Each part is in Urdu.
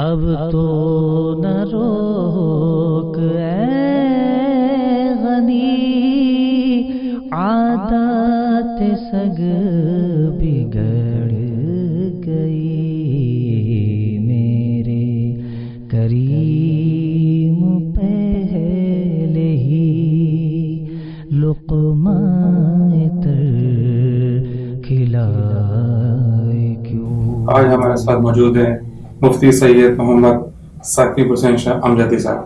اب تو نہ روک اے غنی، عادت سگ بگڑ گئی میرے کریم پہلے ہی، لقمہ تر کھلائے کیوں؟ آج ہمارے ساتھ موجود ہیں مفتی سید محمد ثاقب حسین شاہ امجدی صاحب۔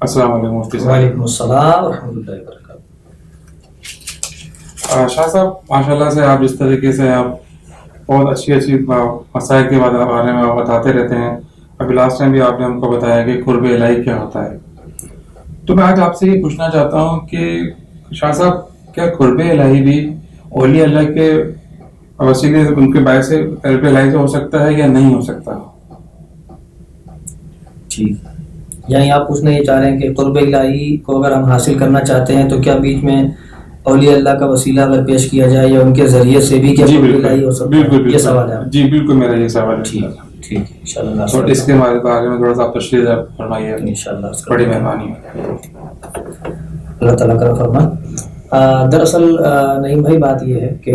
السلام علیکم مفتی صاحب۔ وعلیکم السلام ورحمۃ اللہ وبرکاتہ۔ شاہ صاحب ماشاء اللہ سے آپ جس طریقے سے آپ بہت اچھی اچھی مسائل کے بارے میں آپ بتاتے رہتے ہیں ابھی لاسٹ ٹائم بھی آپ نے ہم کو بتایا کہ قرب الہی کیا ہوتا ہے۔ تو میں آج آپ سے یہ پوچھنا چاہتا ہوں کہ شاہ صاحب کیا قرب الہی بھی اولیاء اللہ کے وسیلے ان کے باعث قرب الہی سے ہو سکتا ہے یا نہیں ہو سکتا؟ ٹھیک یعنی آپ پوچھنا یہ چاہ رہے ہیں کہ قرب الہی کو اگر ہم حاصل کرنا چاہتے ہیں تو کیا بیچ میں اولیاء اللہ کا وسیلہ اگر پیش کیا جائے یا ان کے ذریعے سے بھی کیا جی قرب الہی ہو بالکل سکتا بالکل یہ بالکل۔ سوال ہے۔ جی بالکل میرا یہ سوال ہے۔ ٹھیک ٹھیک ان شاء اللہ اس کے بارے میں تھوڑا سا آپ تشریح فرمائیے۔ ان شاء اللہ بڑی مہربانی۔ اللہ تعالیٰ کا فرما۔ دراصل نعیم بھائی بات یہ ہے کہ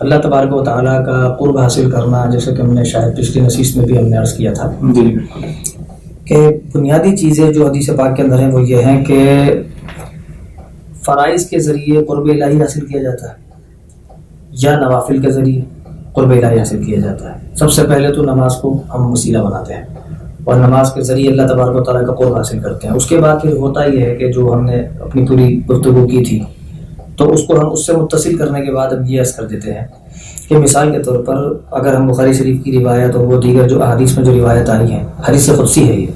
اللہ تبارک و تعالیٰ کا قرب حاصل کرنا جیسے کہ ہم نے شاید پچھلی نصیص میں بھی ہم نے عرض کیا تھا۔ جی۔ بالکل کہ بنیادی چیزیں جو حدیث پاک کے اندر ہیں وہ یہ ہیں کہ فرائض کے ذریعے قرب الہی حاصل کیا جاتا ہے یا نوافل کے ذریعے قرب الہی حاصل کیا جاتا ہے۔ سب سے پہلے تو نماز کو ہم وسیلہ بناتے ہیں اور نماز کے ذریعے اللہ تبارک و تعالیٰ کا قرب حاصل کرتے ہیں۔ اس کے بعد پھر ہوتا یہ ہے کہ جو ہم نے اپنی پوری گفتگو کی تھی، تو اس کو ہم اس سے متصل کرنے کے بعد ہم یہ عرض کر دیتے ہیں کہ مثال کے طور پر اگر ہم بخاری شریف کی روایت اور وہ دیگر جو احادیث میں جو روایت آئی ہیں، حدیث خدسی ہے یہ۔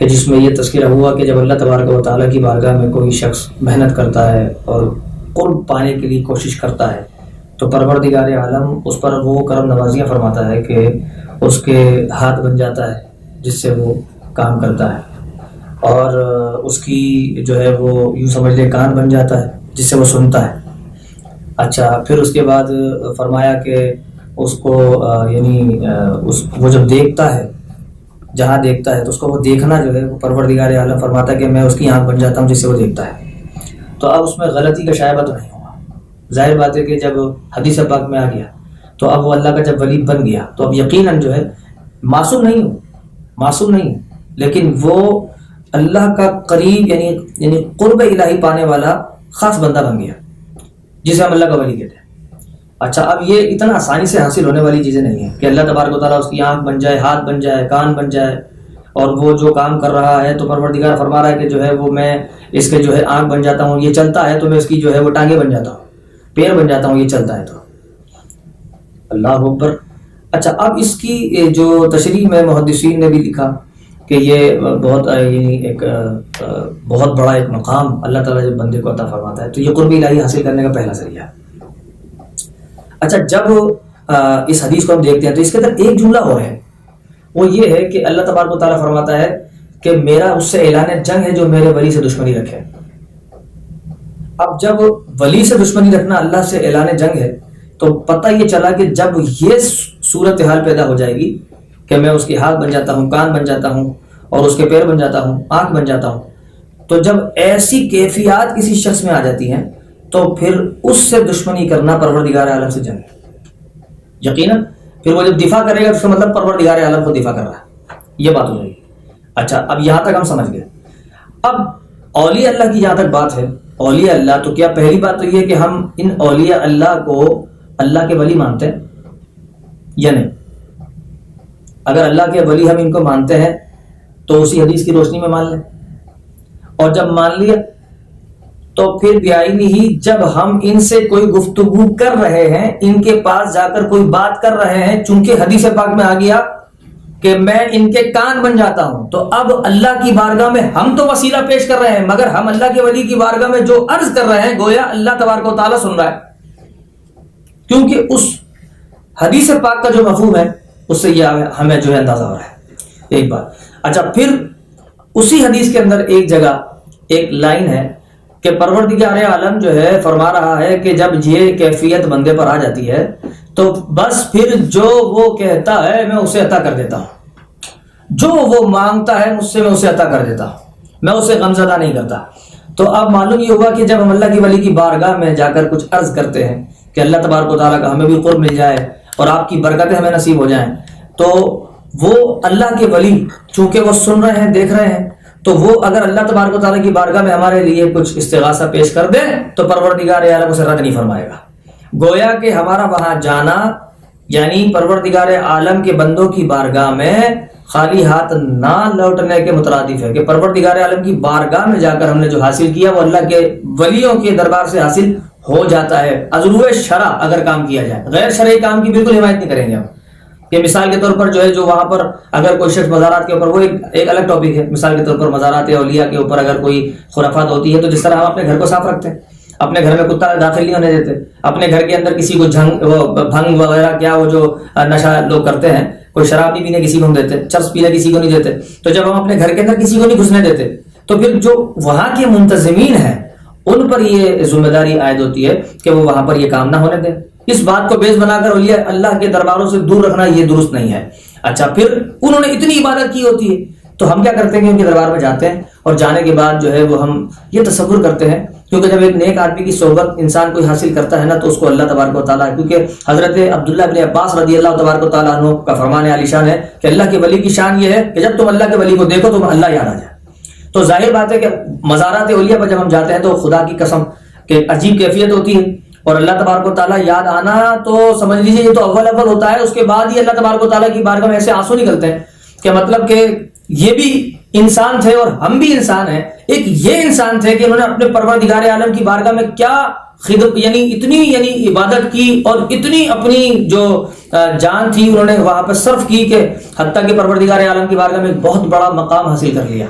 کہ جس میں یہ تذکرہ ہوا کہ جب اللہ تبارک و تعالیٰ کی بارگاہ میں کوئی شخص محنت کرتا ہے اور قرب پانے کے لیے کوشش کرتا ہے، تو پروردگار عالم اس پر وہ کرم نوازیاں فرماتا ہے کہ اس کے ہاتھ بن جاتا ہے جس سے وہ کام کرتا ہے۔ اور اس کی جو ہے وہ یوں سمجھ لے کان بن جاتا ہے جس سے وہ سنتا ہے۔ اچھا پھر اس کے بعد فرمایا کہ اس کو یعنی اس وہ جب دیکھتا ہے جہاں دیکھتا ہے تو اس کو وہ دیکھنا جو ہے وہ پروردگار عالم فرماتا ہے کہ میں اس کی آنکھ بن جاتا ہوں جس سے وہ دیکھتا ہے۔ تو اب اس میں غلطی کا شائبہ تو نہیں ہوگا ظاہر بات ہے کہ جب حدیث پاک میں آ گیا تو اب وہ اللہ کا جب ولی بن گیا تو اب یقیناً جو ہے معصوم نہیں ہوں۔ معصوم نہیں ہوں۔ لیکن وہ اللہ کا قریب یعنی یعنی قرب الہی پانے والا خاص بندہ بن گیا، جسے ہم اللہ کا ولی کہتے ہیں۔ اچھا اب یہ اتنا آسانی سے حاصل ہونے والی چیزیں نہیں ہیں کہ اللہ تبارک و تعالیٰ اس کی آنکھ بن جائے، ہاتھ بن جائے، کان بن جائے، اور وہ جو کام کر رہا ہے تو پروردگار فرما رہا ہے کہ جو ہے وہ میں اس کے جو ہے آنکھ بن جاتا ہوں، یہ چلتا ہے تو میں اس کی جو ہے وہ ٹانگیں بن جاتا ہوں، پیر بن جاتا ہوں، یہ چلتا ہے تو۔ اللہ اکبر۔ اچھا اب اس کی جو تشریح میں محدثین نے بھی لکھا کہ یہ بہت یعنی ایک، بہت بڑا ایک مقام اللہ تعالیٰ جب بندے کو عطا فرماتا ہے، تو یہ قربی الہی حاصل کرنے کا پہلا ذریعہ ہے۔ اچھا جب اس حدیث کو ہم دیکھتے ہیں تو اس کے اندر ایک جملہ اور ہے۔ وہ یہ ہے کہ اللہ تبارک و تعالیٰ فرماتا ہے کہ میرا اس سے اعلان جنگ ہے جو میرے ولی سے دشمنی رکھے۔ اب جب ولی سے دشمنی رکھنا اللہ سے اعلان جنگ ہے، تو پتہ یہ چلا کہ جب یہ صورت حال پیدا ہو جائے گی کہ میں اس کی ہاتھ بن جاتا ہوں، کان بن جاتا ہوں اور اس کے پیر بن جاتا ہوں، آنکھ بن جاتا ہوں، تو جب ایسی کیفیات کسی شخص میں آ جاتی ہیں تو پھر اس سے دشمنی کرنا پروردگار عالم سے جنگ. ہے یقیناً پھر وہ جب دفاع کرے گا تو اس کا مطلب پروردگار عالم کو دفاع کر رہا ہے. یہ بات ہو جائے گی. اچھا اب یہاں تک ہم سمجھ گئے. اب اولیاء اللہ کی جہاں تک بات ہے. اولیاء اللہ تو کیا پہلی بات تو یہ ہے کہ ہم ان اولیاء اللہ کو اللہ کے ولی مانتے ہیں یا نہیں؟ اگر اللہ کے ولی ہم ان کو مانتے ہیں تو اسی حدیث کی روشنی میں مان لیں. اور جب مان لیا تو پھر بیائی ہی جب ہم ان سے کوئی گفتگو کر رہے ہیں، ان کے پاس جا کر کوئی بات کر رہے ہیں، چونکہ حدیث پاک میں آ گیا کہ میں ان کے کان بن جاتا ہوں۔ تو اب اللہ کی بارگاہ میں ہم تو وسیلہ پیش کر رہے ہیں، مگر ہم اللہ کے ولی کی بارگاہ میں جو عرض کر رہے ہیں، گویا اللہ تبارک و تعالیٰ سن رہا ہے۔ کیونکہ اس حدیث پاک کا جو مفہوم ہے، اس سے یہ ہمیں جو ہے اندازہ ہو رہا ہے۔ ایک بات۔ اچھا پھر اسی حدیث کے اندر ایک جگہ، ایک لائن ہے۔ کہ پروردگار عالم جو ہے فرما رہا ہے کہ جب یہ کیفیت بندے پر آ جاتی ہے، تو بس پھر جو وہ کہتا ہے میں اسے عطا کر دیتا ہوں۔ جو وہ مانگتا ہے مجھ سے میں اسے عطا کر دیتا ہوں۔ میں اسے غمزدہ نہیں کرتا۔ تو اب معلوم یہ ہوا کہ جب ہم اللہ کی ولی کی بارگاہ میں جا کر کچھ عرض کرتے ہیں کہ اللہ تبارک و تعالیٰ کا ہمیں بھی قرب مل جائے اور آپ کی برکتیں ہمیں نصیب ہو جائیں، تو وہ اللہ کے ولی چونکہ وہ سن رہے ہیں، دیکھ رہے ہیں تو وہ اگر اللہ تبارک و تعالیٰ کی بارگاہ میں ہمارے لیے کچھ استغاثہ پیش کر دیں تو پروردگار عالم اسے رد نہیں فرمائے گا۔ گویا کہ ہمارا وہاں جانا یعنی پروردگار عالم کے بندوں کی بارگاہ میں خالی ہاتھ نہ لوٹنے کے مترادف ہے کہ پروردگار عالم کی بارگاہ میں جا کر ہم نے جو حاصل کیا وہ اللہ کے ولیوں کے دربار سے حاصل ہو جاتا ہے۔ عزلو شرع اگر کام کیا جائے، غیر شرعی کام کی بالکل حمایت نہیں کریں گے ہم۔ کہ مثال کے طور پر جو ہے، جو وہاں پر اگر کوئی شخص مزارات کے اوپر، وہ ایک ایک الگ ٹاپک ہے۔ مثال کے طور پر مزارات اولیاء کے اوپر اگر کوئی خرافات ہوتی ہے، تو جس طرح ہم اپنے گھر کو صاف رکھتے ہیں، اپنے گھر میں کتا داخل نہیں ہونے دیتے، اپنے گھر کے اندر کسی کو جھنگ، وہ بھنگ وغیرہ کیا وہ جو نشہ لوگ کرتے ہیں، کوئی شراب نہیں پینے کسی کو نہیں دیتے، چرس پینے کسی کو نہیں دیتے۔ تو جب ہم اپنے گھر کے اندر کسی کو نہیں گھسنے دیتے، تو پھر جو وہاں کے منتظمین ہیں، ان پر یہ ذمہ داری عائد ہوتی ہے کہ وہ وہاں پر یہ کام نہ ہونے دیں۔ اس بات کو بیس بنا کر اولیاء اللہ کے درباروں سے دور رکھنا یہ درست نہیں ہے۔ اچھا پھر انہوں نے اتنی عبادت کی ہوتی ہے۔ تو ہم کیا کرتے ہیں کہ ان کے دربار میں جاتے ہیں اور جانے کے بعد جو ہے وہ ہم یہ تصور کرتے ہیں۔ کیونکہ جب ایک نیک آدمی کی صحبت انسان کوئی حاصل کرتا ہے نا، تو اس کو اللہ تبارک و تعالیٰ، کیونکہ حضرت عبداللہ بن عباس رضی اللہ تبارک و تعالیٰ عنہ کا فرمان علی شان ہے کہ اللہ کے ولی کی شان یہ ہے کہ جب تم اللہ کے ولی کو دیکھو تو اللہ یاد آ جائے۔ تو ظاہر بات ہے کہ مزارات اولیاء پر جب ہم جاتے ہیں تو خدا کی قسم کہ عجیب کیفیت ہوتی ہے۔ اور اللہ تبارک و تعالیٰ یاد آنا تو سمجھ لیجیے یہ تو اول اول ہوتا ہے، اس کے بعد ہی اللہ تبارک و تعالیٰ کی بارگاہ میں ایسے آنسو نکلتے ہیں کہ مطلب کہ یہ بھی انسان تھے اور ہم بھی انسان ہیں۔ ایک یہ انسان تھے کہ انہوں نے اپنے پروردگار عالم کی بارگاہ میں کیا خدمت یعنی اتنی یعنی عبادت کی اور اتنی اپنی جو جان تھی، انہوں نے وہاں پہ صرف کی کہ حتیٰ کہ پروردگار عالم کی بارگاہ میں ایک بہت بڑا مقام حاصل کر لیا۔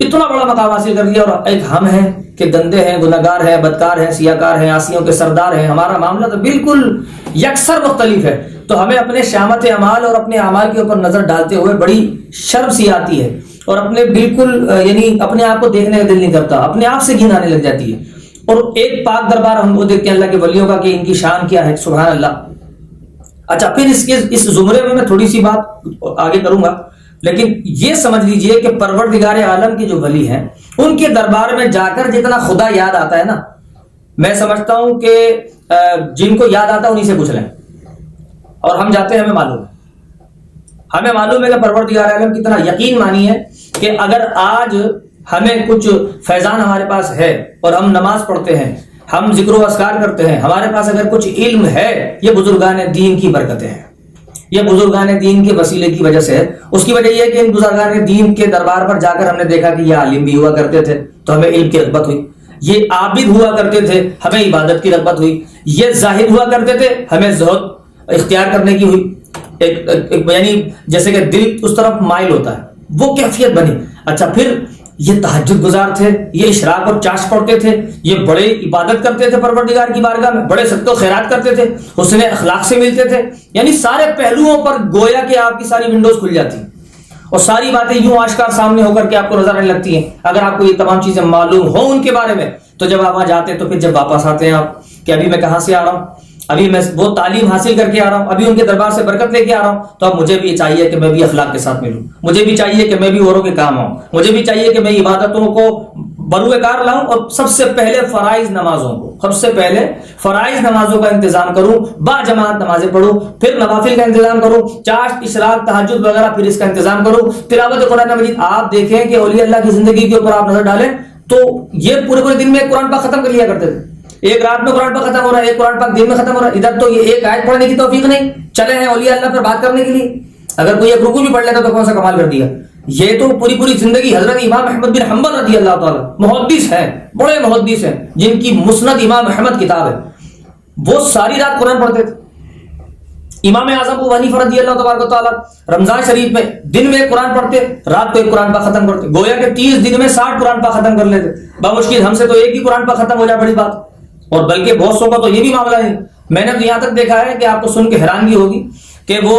اتنا بڑا مقام حاصل کر لیا اور ایک ہم ہیں کہ گندے ہیں گناگار ہیں، بدکار ہیں، سیاکار ہیں، آسیوں کے سردار ہیں۔ ہمارا معاملہ تو بالکل یکسر مختلف ہے۔ تو ہمیں اپنے شامت اعمال اور اپنے اعمال کے اوپر نظر ڈالتے ہوئے بڑی شرم سی آتی ہے اور اپنے بالکل یعنی اپنے آپ کو دیکھنے کا دل نہیں کرتا، اپنے آپ سے گھن آنے لگ جاتی ہے۔ اور ایک پاک دربار ہم کو دیکھتے ہیں اللہ کے ولیوں کا کہ ان کی شان کیا ہے، سبحان اللہ۔ اچھا پھر اس کے، اس زمرے میں میں تھوڑی سی بات آگے کروں گا۔ لیکن یہ سمجھ لیجیے کہ پروردگار عالم کے جو ولی ہیں، ان کے دربار میں جا کر جتنا خدا یاد آتا ہے نا، میں سمجھتا ہوں کہ جن کو یاد آتا ہے انہیں سے پوچھ لیں۔ اور ہم جاتے ہیں، ہمیں معلوم ہے۔ ہمیں معلوم ہے کہ پروردگار عالم کتنا یقین مانی ہے کہ اگر آج ہمیں کچھ فیضان ہمارے پاس ہے اور ہم نماز پڑھتے ہیں، ہم ذکر و اسکار کرتے ہیں، ہمارے پاس اگر کچھ علم ہے، یہ بزرگان دین کی برکتیں ہیں۔ یہ بزرگان دین کے وسیلے کی وجہ سے۔ ہے اس کی وجہ یہ ہے کہ ان بزرگان دین کے دربار پر جا کر ہم نے دیکھا کہ یہ عالم بھی ہوا کرتے تھے تو ہمیں علم کی رغبت ہوئی۔ یہ عابد ہوا کرتے تھے ہمیں عبادت کی رغبت ہوئی۔ یہ ظاہر ہوا کرتے تھے ہمیں زہد اختیار کرنے کی ہوئی۔ ایک, ایک یعنی جیسے کہ دل اس طرف مائل ہوتا ہے۔ وہ کیفیت بنی۔ اچھا پھر یہ تحجد گزار تھے، یہ اشراق اور چاش پڑھتے تھے، یہ بڑے عبادت کرتے تھے پروردگار کی بارگاہ میں، بڑے سخت و خیرات کرتے تھے، حسن اخلاق سے ملتے تھے۔ یعنی سارے پہلوؤں پر گویا کہ آپ کی ساری ونڈوز کھل جاتی۔ اور ساری باتیں یوں آشکار سامنے ہو کر کے آپ کو نظر آنے لگتی ہیں۔ اگر آپ کو یہ تمام چیزیں معلوم ہوں ان کے بارے میں، تو جب آپ وہاں جاتے ہیں تو پھر جب واپس آتے ہیں آپ، کہ ابھی میں کہاں سے آ رہا ہوں؟ ابھی میں وہ تعلیم حاصل کر کے آ رہا ہوں، ابھی ان کے دربار سے برکت لے کے آ رہا ہوں، تو اب مجھے بھی چاہیے کہ میں بھی اخلاق کے ساتھ ملوں۔ مجھے بھی چاہیے کہ میں بھی اوروں کے کام آؤں۔ مجھے بھی چاہیے کہ میں عبادتوں کو بروئے کار لاؤں اور سب سے پہلے فرائض نمازوں کو، سب سے پہلے فرائض نمازوں کا انتظام کروں، با جماعت نمازیں پڑھوں، پھر نوافل کا انتظام کروں چاشت اشراق تحجد وغیرہ، پھر اس کا انتظام کروں۔ تلاوت قرآن مجید، آپ دیکھیں کہ اولیاء اللہ کی زندگی کے اوپر آپ نظر ڈالیں تو یہ پورے پورے دن میں قرآن پاک ختم کر لیا کرتے تھے۔ ایک رات میں قرآن پاک ختم ہو رہا ہے، ایک قرآن پاک دن میں ختم ہو رہا ہے۔ ادھر تو یہ ایک آیت پڑھنے کی توفیق نہیں، چلے ہیں اولیاء اللہ پر بات کرنے کے لیے۔ اگر کوئی ایک رکو بھی پڑھ لیتا تو کون سا کمال کر دیا؟ یہ تو پوری پوری زندگی حضرت امام احمد بن حنبل رضی اللہ تعالیٰ، محدث ہیں، بڑے محدث ہیں، جن کی مسند امام احمد کتاب ہے۔ وہ ساری رات قرآن پڑھتے تھے۔ امام اعظم ابو حنیفہ رضی اللہ تبارک تعالیٰ رمضان شریف میں دن میں ایک قرآن پڑھتے، رات کو ایک قرآن پاک ختم کرتے۔ گویا کہ تیس دن میں ساٹھ قرآن پاک ختم کر لیتے۔ بمشکل ہم سے تو ایک ہی قرآن پاک ختم ہو جائے، بڑی بات۔ اور بلکہ بہت سو کا تو یہ بھی معاملہ ہے۔ میں نے تو یہاں تک دیکھا ہے کہ آپ کو سن کے حیرانگی ہوگی کہ وہ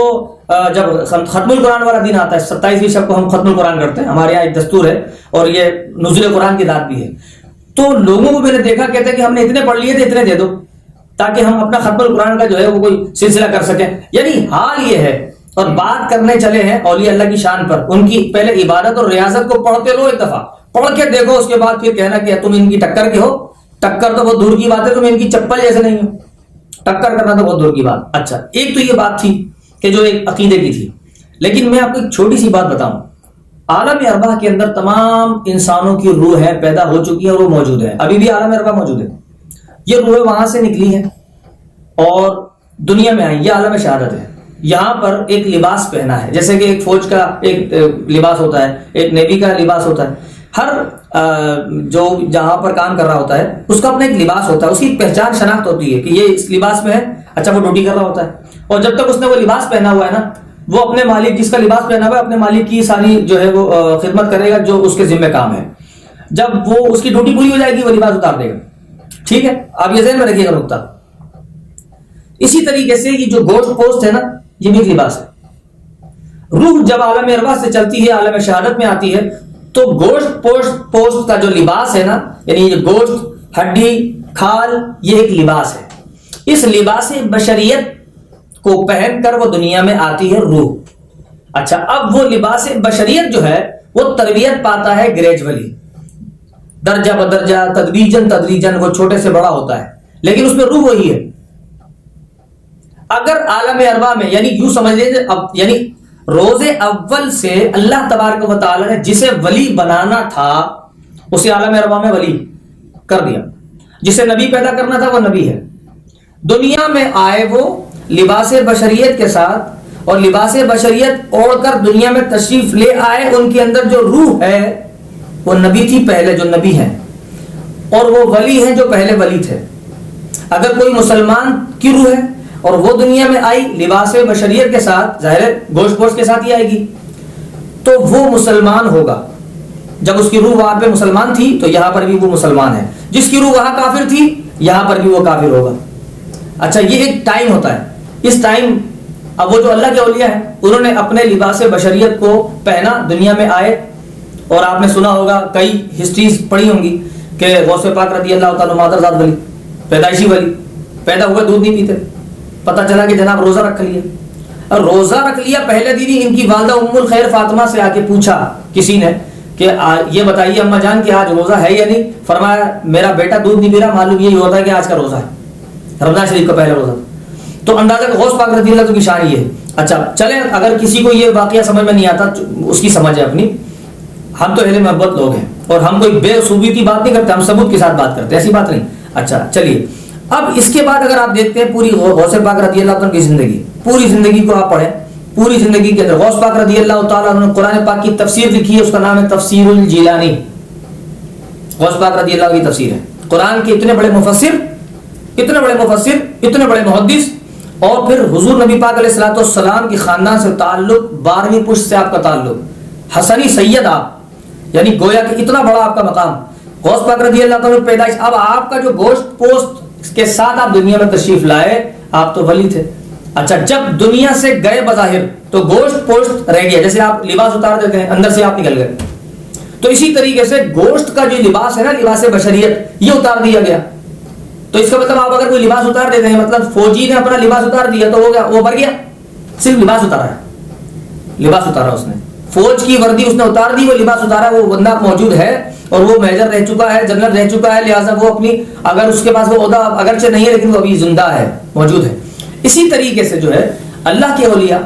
جب ختم القرآن والا دن آتا ہے، ستائیسویں شب کو ہم ختم القرآن کرتے ہیں، ہمارے یہاں ایک دستور ہے اور یہ نزول قرآن کی داد بھی ہے۔ تو لوگوں کو میں نے دیکھا، کہتے ہیں کہ ہم نے اتنے پڑھ لیے تھے اتنے دے دو، تاکہ ہم اپنا ختم القرآن کا جو ہے وہ کوئی سلسلہ کر سکیں۔ یعنی حال یہ ہے، اور بات کرنے چلے ہیں اولیاء اللہ کی شان پر۔ ان کی پہلے عبادت اور ریاضت کو پڑھتے لو ایک دفعہ، پڑھ کے دیکھو، اس کے بعد پھر کہنا کہ تم ان کی ٹکر کے ہو۔ ٹکر تو بہت دور کی بات ہے، تم ان کی چپل جیسے نہیں ہو۔ ٹکر کرنا تو بہت دور کی بات۔ اچھا ایک تو یہ بات تھی کہ جو ایک عقیدے کی تھی۔ لیکن میں آپ کو ایک چھوٹی سی بات بتاؤں۔ عالم اربا کے اندر تمام انسانوں کی روح ہے، پیدا ہو چکی ہے اور وہ موجود ہے۔ ابھی بھی عالم اربا موجود ہے۔ یہ روح وہاں سے نکلی ہے اور دنیا میں آئی یہ عالم شہادت ہے۔ یہاں پر ایک لباس پہنا ہے۔ جیسے کہ ایک فوج کا ایک لباس ہوتا ہے، ایک نیوی کا لباس ہوتا ہے۔ ہر جو جہاں پر کام کر رہا ہوتا ہے، اس کا اپنا ایک لباس ہوتا ہے، اس کی پہچان شناخت ہوتی ہے کہ یہ اس لباس میں ہے اچھا وہ ڈیوٹی کر رہا ہوتا ہے۔ اور جب تک اس نے وہ لباس پہنا ہوا ہے نا، وہ اپنے مالک، جس کا لباس پہنا ہوا ہے، اپنے مالک کی ساری جو ہے وہ خدمت کرے گا، جو اس کے ذمہ کام ہے۔ جب وہ اس کی ڈیوٹی پوری ہو جائے گی، وہ لباس اتار دے گا۔ ٹھیک ہے؟ آپ یہ ذہن میں رکھیے گا نقطہ اسی طریقے سے یہ جو گوشت پوسٹ ہے نا، یہ بھی ایک لباس ہے۔ روح جب عالم اروا سے چلتی ہے، عالم شہادت میں آتی ہے تو گوشت پوسٹ پوسٹ کا جو لباس ہے نا یعنی یہ گوشت، ہڈی، کھال، یہ ایک لباس ہے۔ اس لباس بشریت کو پہن کر وہ دنیا میں آتی ہے روح۔ اچھا اب وہ لباس بشریت جو ہے، وہ تربیت پاتا ہے گریجولی۔ درجہ بدرجہ تدریجن تدریجن، وہ چھوٹے سے بڑا ہوتا ہے۔ لیکن اس میں روح وہی ہے۔ اگر عالم اربا میں یعنی یوں سمجھ لیجیے اب یعنی روز اول سے اللہ تبارک و تعالی نے جسے ولی بنانا تھا اسے عالم اربا میں ولی کر دیا۔ جسے نبی پیدا کرنا تھا، وہ نبی ہے۔ دنیا میں آئے وہ لباس بشریت کے ساتھ، اور لباس بشریت اوڑھ کر دنیا میں تشریف لے آئے۔ ان کے اندر جو روح ہے، وہ نبی تھی پہلے جو نبی ہے۔ اور وہ ولی ہیں جو پہلے ولی تھے۔ اگر کوئی مسلمان کی روح ہے اور وہ دنیا میں آئی لباس بشریت کے ساتھ، ظاہر گوشت پوش کے ساتھ ہی آئے گی۔ تو وہ مسلمان ہوگا۔ جب اس کی روح وہاں پہ مسلمان تھی، تو یہاں پر بھی وہ مسلمان ہے۔ جس کی روح وہاں کافر تھی، یہاں پر بھی وہ کافر ہوگا۔ اچھا یہ ایک ٹائم ہوتا ہے۔ اس ٹائم اب وہ جو اللہ کے اولیاء ہیں، انہوں نے اپنے لباس بشریت کو پہنا، دنیا میں آئے۔ اور آپ نے سنا ہوگا، کئی ہسٹریز پڑھی ہوں گی کہ غوث پاک رضی اللہ تعالیٰ مادر ذات ولی، پیدائشی ولی، پیدا ہوئے، دودھ نہیں پیتے۔ پتہ چلا کہ جناب روزہ رکھ لیا۔ روزہ رکھ لیا پہلے دن ہی ان کی والدہ ام الخیر فاطمہ سے آ کے پوچھا کسی نے کہ یہ بتائیے اما جان کہ آج روزہ ہے یا نہیں؟ فرمایا، میرا بیٹا دودھ نہیں پی رہا، معلوم یہی ہوتا ہے کہ آج کا روزہ ہے۔ رمضان شریف کا پہلا روزہ۔ تو اندازہ غوث پاک رضی اللہ تو کی شان یہ ہے۔ اچھا چلے اگر کسی کو یہ واقعہ سمجھ میں نہیں آتا، اس کی سمجھ ہے اپنی۔ ہم تو اہل محبت لوگ ہیں اور ہم کوئی بے صوبی کی بات نہیں کرتے، ہم ثبوت کے ساتھ بات کرتے ایسی بات نہیں۔ اچھا چلیے۔ اب اس کے بعد اگر آپ دیکھتے ہیں پوری غوث پاک رضی اللہ عنہ کی زندگی، پوری زندگی کو آپ پڑھیں، پوری زندگی کے اندر غوث پاک رضی اللہ تعالیٰ عنہ قرآن پاک کی تفسیر لکھی ہے، اس کا نام ہے تفسیر الجیلانی غوث پاک رضی اللہ کی تفسیر ہے۔ قرآن کے اتنے بڑے مفسر، اتنے بڑے مفسر، اتنے بڑے محدث، اور پھر حضور نبی پاک علیہ السلاۃ والسلام کی خاندان سے تعلق، بارہویں پشت سے آپ کا تعلق۔ حسنی سید آپ یعنی گویا کہ اتنا بڑا آپ کا مقام۔ غوث پاک رضی اللہ تعالیٰ پیدائش، اب آپ کا جو گوشت پوسٹ اس کے ساتھ آپ دنیا میں تشریف لائے، آپ تو ولی تھے۔ اچھا جب دنیا سے گئے بظاہر تو گوشت پوشت رہ گیا، جیسے آپ لباس اتار دیتے ہیں اندر سے آپ نکل گئے۔ تو اسی طریقے سے گوشت کا جو لباس ہے نا، لباس بشریت، یہ اتار دیا گیا۔ تو اس کا مطلب آپ اگر کوئی لباس اتار دیتے ہیں مطلب فوجی نے اپنا لباس اتار دیا تو وہ گیا وہ بھر گیا۔ صرف لباس اتارا ہے۔ لباس اتارا اس نے۔ فوج کی وردی اس نے اتار دی، وہ لباس اتارا، وہ بندہ موجود ہے۔ اور وہ میجر رہ چکا ہے جنرل رہ چکا ہے، لہٰذا وہ اپنی اگر اس کے پاس وہ عہدہ اگرچہ نہیں ہے، لیکن وہ ابھی زندہ ہے، موجود ہے۔ اسی طریقے سے جو ہے، اللہ کے اولیاء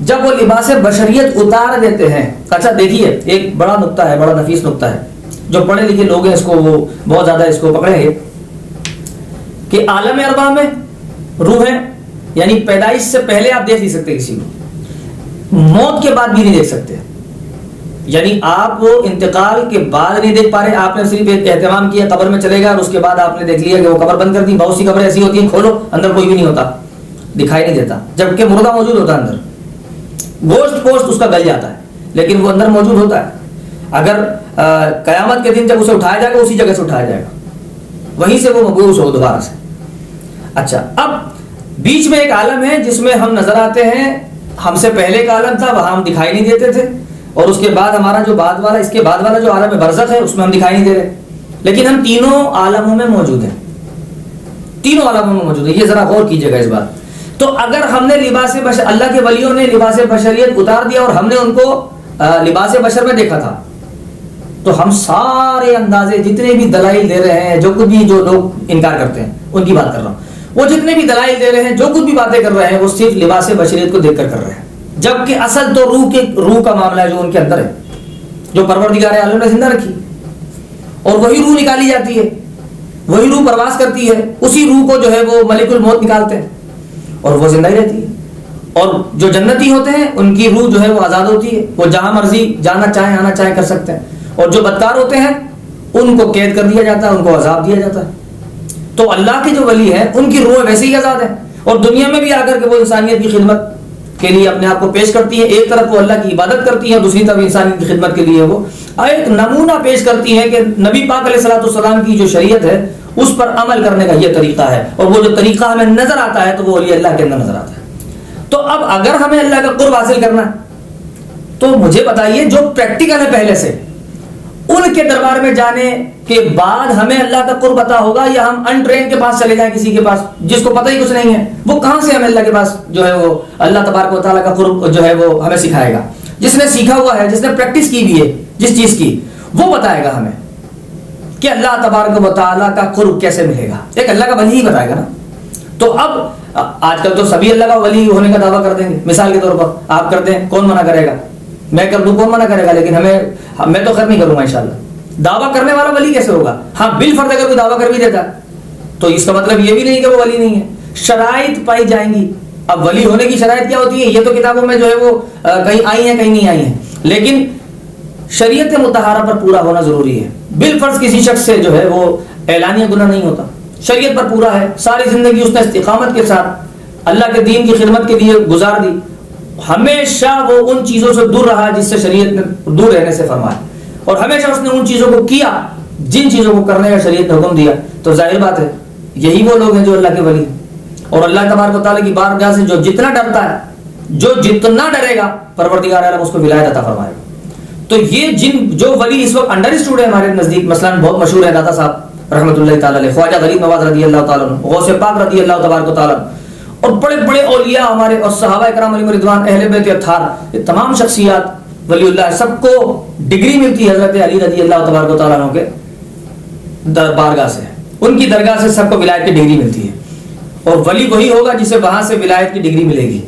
جب وہ لباس بشریت اتار دیتے ہیں اچھا دیکھیے، ایک بڑا نقطہ ہے، بڑا نفیس نقطہ ہے۔ جو پڑھے لکھے لوگ ہیں، اس کو وہ بہت زیادہ اس کو پکڑیں گے کہ عالم اربا میں روح ہے یعنی پیدائش سے پہلے آپ دیکھ نہیں سکتے کسی کو۔ موت کے بعد بھی نہیں دیکھ سکتے۔ یعنی آپ وہ انتقال کے بعد نہیں دیکھ پا رہے، آپ نے صرف ایک اہتمام کیا، قبر میں چلے گا اور اس کے بعد آپ نے دیکھ لیا کہ وہ قبر بند کر دی، بہت سی قبریں ایسی ہوتی ہیں، کھولو، اندر کوئی بھی نہیں ہوتا، دکھائی نہیں دیتا، جبکہ مردہ موجود ہوتا ہے اندر۔ گوشت پوشت اس کا گل جاتا ہے، لیکن وہ اندر موجود ہوتا ہے۔ اگر قیامت کے دن جب اسے اٹھایا جائے گا، اسی جگہ سے اٹھایا جائے گا۔ وہیں سے وہ مبوس ہو، دوبارہ سے۔ اچھا اب بیچ میں ایک عالم ہے جس میں ہم نظر آتے ہیں، ہم سے پہلے کا عالم تھا، وہاں ہم دکھائی نہیں دیتے تھے۔ اور اس کے بعد ہمارا جو بعد والا، اس کے بعد والا جو عالم برزخ ہے، اس میں ہم دکھائی نہیں دے رہے۔ لیکن ہم تینوں عالموں میں موجود ہیں۔ تینوں عالموں میں موجود ہیں۔ یہ ذرا غور کیجیے گا اس بات۔ تو اگر ہم نے لباس بشر، اللہ کے ولیوں نے لباس بشریت اتار دیا اور ہم نے ان کو لباس بشر میں دیکھا تھا، تو ہم سارے اندازے جتنے بھی دلائل دے رہے ہیں، جو کچھ بھی جو لوگ انکار کرتے ہیں، ان کی بات کر رہا ہوں۔ وہ جتنے بھی دلائل دے رہے ہیں، جو کچھ بھی باتیں کر رہے ہیں، وہ صرف لباس بشریت کو دیکھ کر کر رہے ہیں۔ جبکہ اصل تو روح کے روح کا معاملہ ہے جو ان کے اندر ہے، جو پروردگار عالم نے زندہ رکھی۔ اور وہی روح نکالی جاتی ہے، وہی روح پرواز کرتی ہے، اسی روح کو جو ہے وہ ملک الموت نکالتے ہیں۔ اور وہ زندہ ہی رہتی ہے۔ اور جو جنتی ہوتے ہیں، ان کی روح جو ہے وہ آزاد ہوتی ہے۔ وہ جہاں مرضی جانا چاہیں، آنا چاہیں کر سکتے ہیں۔ اور جو بدکار ہوتے ہیں، ان کو قید کر دیا جاتا ہے، ان کو عذاب دیا جاتا ہے۔ تو اللہ کے جو ولی ہیں، ان کی روح ویسے ہی آزاد ہے۔ اور دنیا میں بھی آ کر کے وہ انسانیت کی خدمت کے لیے اپنے آپ کو پیش کرتی ہے، ایک طرف وہ اللہ کی عبادت کرتی ہے، دوسری طرف انسانی کی خدمت کے لیے وہ۔ ایک نمونہ پیش کرتی ہے کہ نبی پاک علیہ الصلوۃ والسلام کی جو شریعت ہے، اس پر عمل کرنے کا یہ طریقہ ہے۔ اور وہ جو طریقہ ہمیں نظر آتا ہے، تو وہ ولی اللہ کے اندر نظر آتا ہے۔ تو اب اگر ہمیں اللہ کا قرب حاصل کرنا ہے، تو مجھے بتائیے جو پریکٹیکل ہے پہلے سے ان کے دربار میں جانے کے بعد ہمیں اللہ کا قرب پتا ہوگا یا ہم ان ٹرین کے پاس چلے جائیں کسی کے پاس، جس کو پتہ ہی کچھ نہیں ہے۔ وہ کہاں سے ہمیں اللہ کے پاس جو ہے وہ، اللہ تبارک و تعالیٰ کا قرب جو ہے وہ ہمیں سکھائے گا۔ جس نے سیکھا ہوا ہے، جس نے پریکٹس کی بھی ہے، جس چیز کی، وہ بتائے گا ہمیں کہ اللہ تبارک و تعالیٰ کا قرب کیسے ملے گا۔ ایک اللہ کا ولی ہی بتائے گا نا۔ تو اب آج کل تو سبھی اللہ کا ولی ہونے کا دعویٰ کر دیں گے۔ مثال کے طور پر آپ کرتے ہیں، کون منع کرے گا؟ میں کر دوں، کون منع کرے گا؟ لیکن ہمیں میں تو خیر نہیں کروں گا، انشاءاللہ۔ دعویٰ کرنے والا ولی کیسے ہوگا؟ ہاں بل فرد اگر کوئی دعویٰ کر بھی دیتا، تو اس کا مطلب یہ بھی نہیں کہ وہ ولی نہیں ہے۔ شرائط پائی جائیں گی۔ اب ولی ہونے کی شرائط کیا ہوتی ہے یہ تو کتابوں میں جو ہے وہ کہیں آئی ہیں، کہیں نہیں آئی ہیں۔ لیکن شریعت متحرہ پر پورا ہونا ضروری ہے۔ بال فرض کسی شخص سے جو ہے وہ اعلانیہ گناہ نہیں ہوتا۔ شریعت پر پورا ہے۔ ساری زندگی اس نے استقامت کے ساتھ اللہ کے دین کی خدمت کے لیے گزار دی۔ ہمیشہ وہ ان چیزوں سے دور رہا جس سے شریعت نے دور رہنے سے فرمایا۔ اور ہمیشہ اس نے ان چیزوں کو کیا، جن چیزوں کو کرنے کا شریعت نے حکم دیا۔ تو ظاہر بات ہے، یہی وہ لوگ ہیں جو اللہ کے ولی ہیں۔ اور اللہ تبارک و تعالیٰ کی بارگاہ سے جو جتنا ڈرتا ہے، جو جتنا ڈرے گا، پروردگار عالم اس کو ولایت عطا فرمائے گا۔ تو یہ جن جو ولی اس وقت انڈر اسٹوڈ ہے، ہمارے نزدیک مثلا بہت مشہور ہے دادا صاحب رحمۃ اللہ تعالیٰ علیہ، خواجہ غریب نواز رضی اللہ تعالیٰ غوث پاک رضی اللہ تبارک و تعالیٰ اور بڑے بڑے اولیاء ہمارے اور صحابہ کرام علی رضوان اہل بیت اطہار، یہ تمام شخصیات، ولی اللہ، سب کو ڈگری ملتی ہے حضرت علی رضی اللہ تبارک و تعالیٰ عنہ کے بارگاہ سے۔ ان کی درگاہ سے سب کو ولایت کی ڈگری ملتی ہے۔ اور ولی وہی ہوگا جسے وہاں سے ولایت کی ڈگری ملے گی۔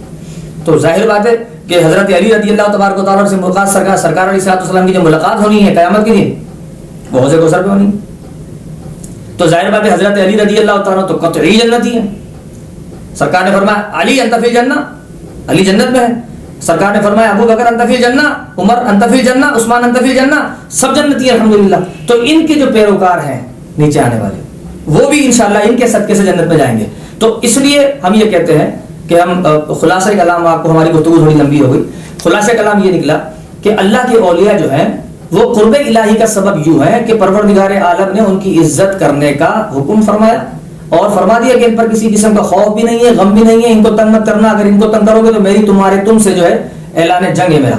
تو ظاہر بات ہے کہ حضرت علی رضی اللہ تبارک و تعالیٰ سے ملاقات سرکار سرکار علیہ صلاحت السلام کی جو ملاقات ہونی ہے، قیامت کے دن، وہ حوض کوثر پہ ہونی۔ ہے۔ تو ظاہر بات ہے حضرت علی رضی اللہ تعالیٰ تو قطعی جنتی ہے سرکار نے فرمایا، علی انتفی جنہ علی جنت میں ہے۔ سرکار نے فرمایا، ابو بکر انتفی جنہ عمر انتفی جنہ عثمان انتفی جنہ سب جنتی ہیں، الحمدللہ۔ تو ان کے جو پیروکار ہیں نیچے آنے والے، وہ بھی انشاءاللہ ان کے صدقے سے جنت میں جائیں گے۔ تو اس لیے ہم یہ کہتے ہیں کہ ہم خلاصہ کلام آپ کو ہماری گفتگو تھوڑی لمبی ہو گئی۔ خلاصہ کلام یہ نکلا کہ اللہ کے اولیاء جو ہیں، وہ قرب الہی کا سبب یوں ہے کہ پروردگار عالم نے ان کی عزت کرنے کا حکم فرمایا۔ اور فرما دیا کہ ان پر کسی قسم کا خوف بھی نہیں ہے، غم بھی نہیں ہے، ان کو تنگ مت کرنا۔ اگر ان کو تنگ کرو گے تو میری تمہارے تم سے جو ہے اعلان جنگ ہے میرا۔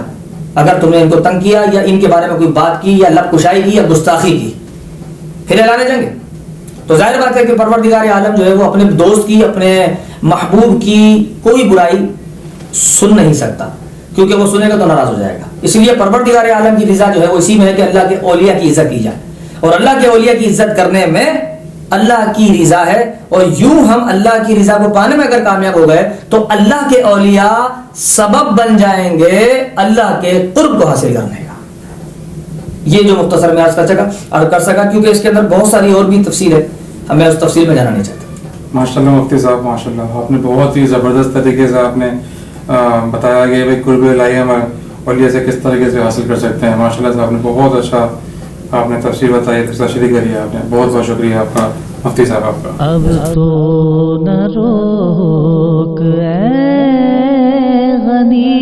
اگر تم نے ان کو تنگ کیا یا ان کے بارے میں کوئی بات کی یا لب کشائی کی یا گستاخی کی، پھر اعلان جنگ ہے۔ تو ظاہر بات ہے کہ پروردگار عالم جو ہے وہ اپنے دوست کی، اپنے محبوب کی کوئی برائی سن نہیں سکتا۔ کیونکہ وہ سنے گا تو ناراض ہو جائے گا۔ اس لیے پروردگار عالم کی رضا جو ہے وہ اسی میں ہے کہ اللہ کے اولیاء کی عزت کی جائے۔ اور اللہ کے اولیاء کی عزت کرنے میں اللہ کی رضا ہے اور یوں ہم اللہ کی رضا کو پانے میں اگر کامیاب ہو گئے تو اللہ کے اولیاء سبب بن جائیں گے اللہ کے قرب کو حاصل کرنے کا۔ یہ جو مختصر میں آج کر سکا، اور کر سکا کیونکہ اس کے اندر بہت ساری اور بھی تفصیل ہے۔ ہمیں اس تفصیل میں جانا نہیں چاہتا۔ ماشاء اللہ مفتی صاحب ماشاء اللہ آپ نے بہت ہی زبردست طریقے سے آپ نے بتایا کہ بھائی قرب الہی ہم اولیاء سے کس طریقے سے حاصل کر سکتے ہیں۔ ماشاء اللہ سے آپ نے بہت اچھا آپ نے تفسیر بتائی تشریح کری آپ نے۔ بہت بہت شکریہ آپ کا، مفتی صاحب آپ کا۔ اب تو نہ روک اے غنی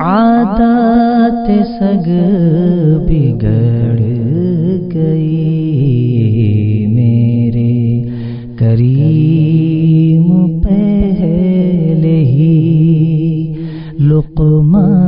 عادت سگ بگڑ گئی۔ میرے کریم پہلے ہی لقمہ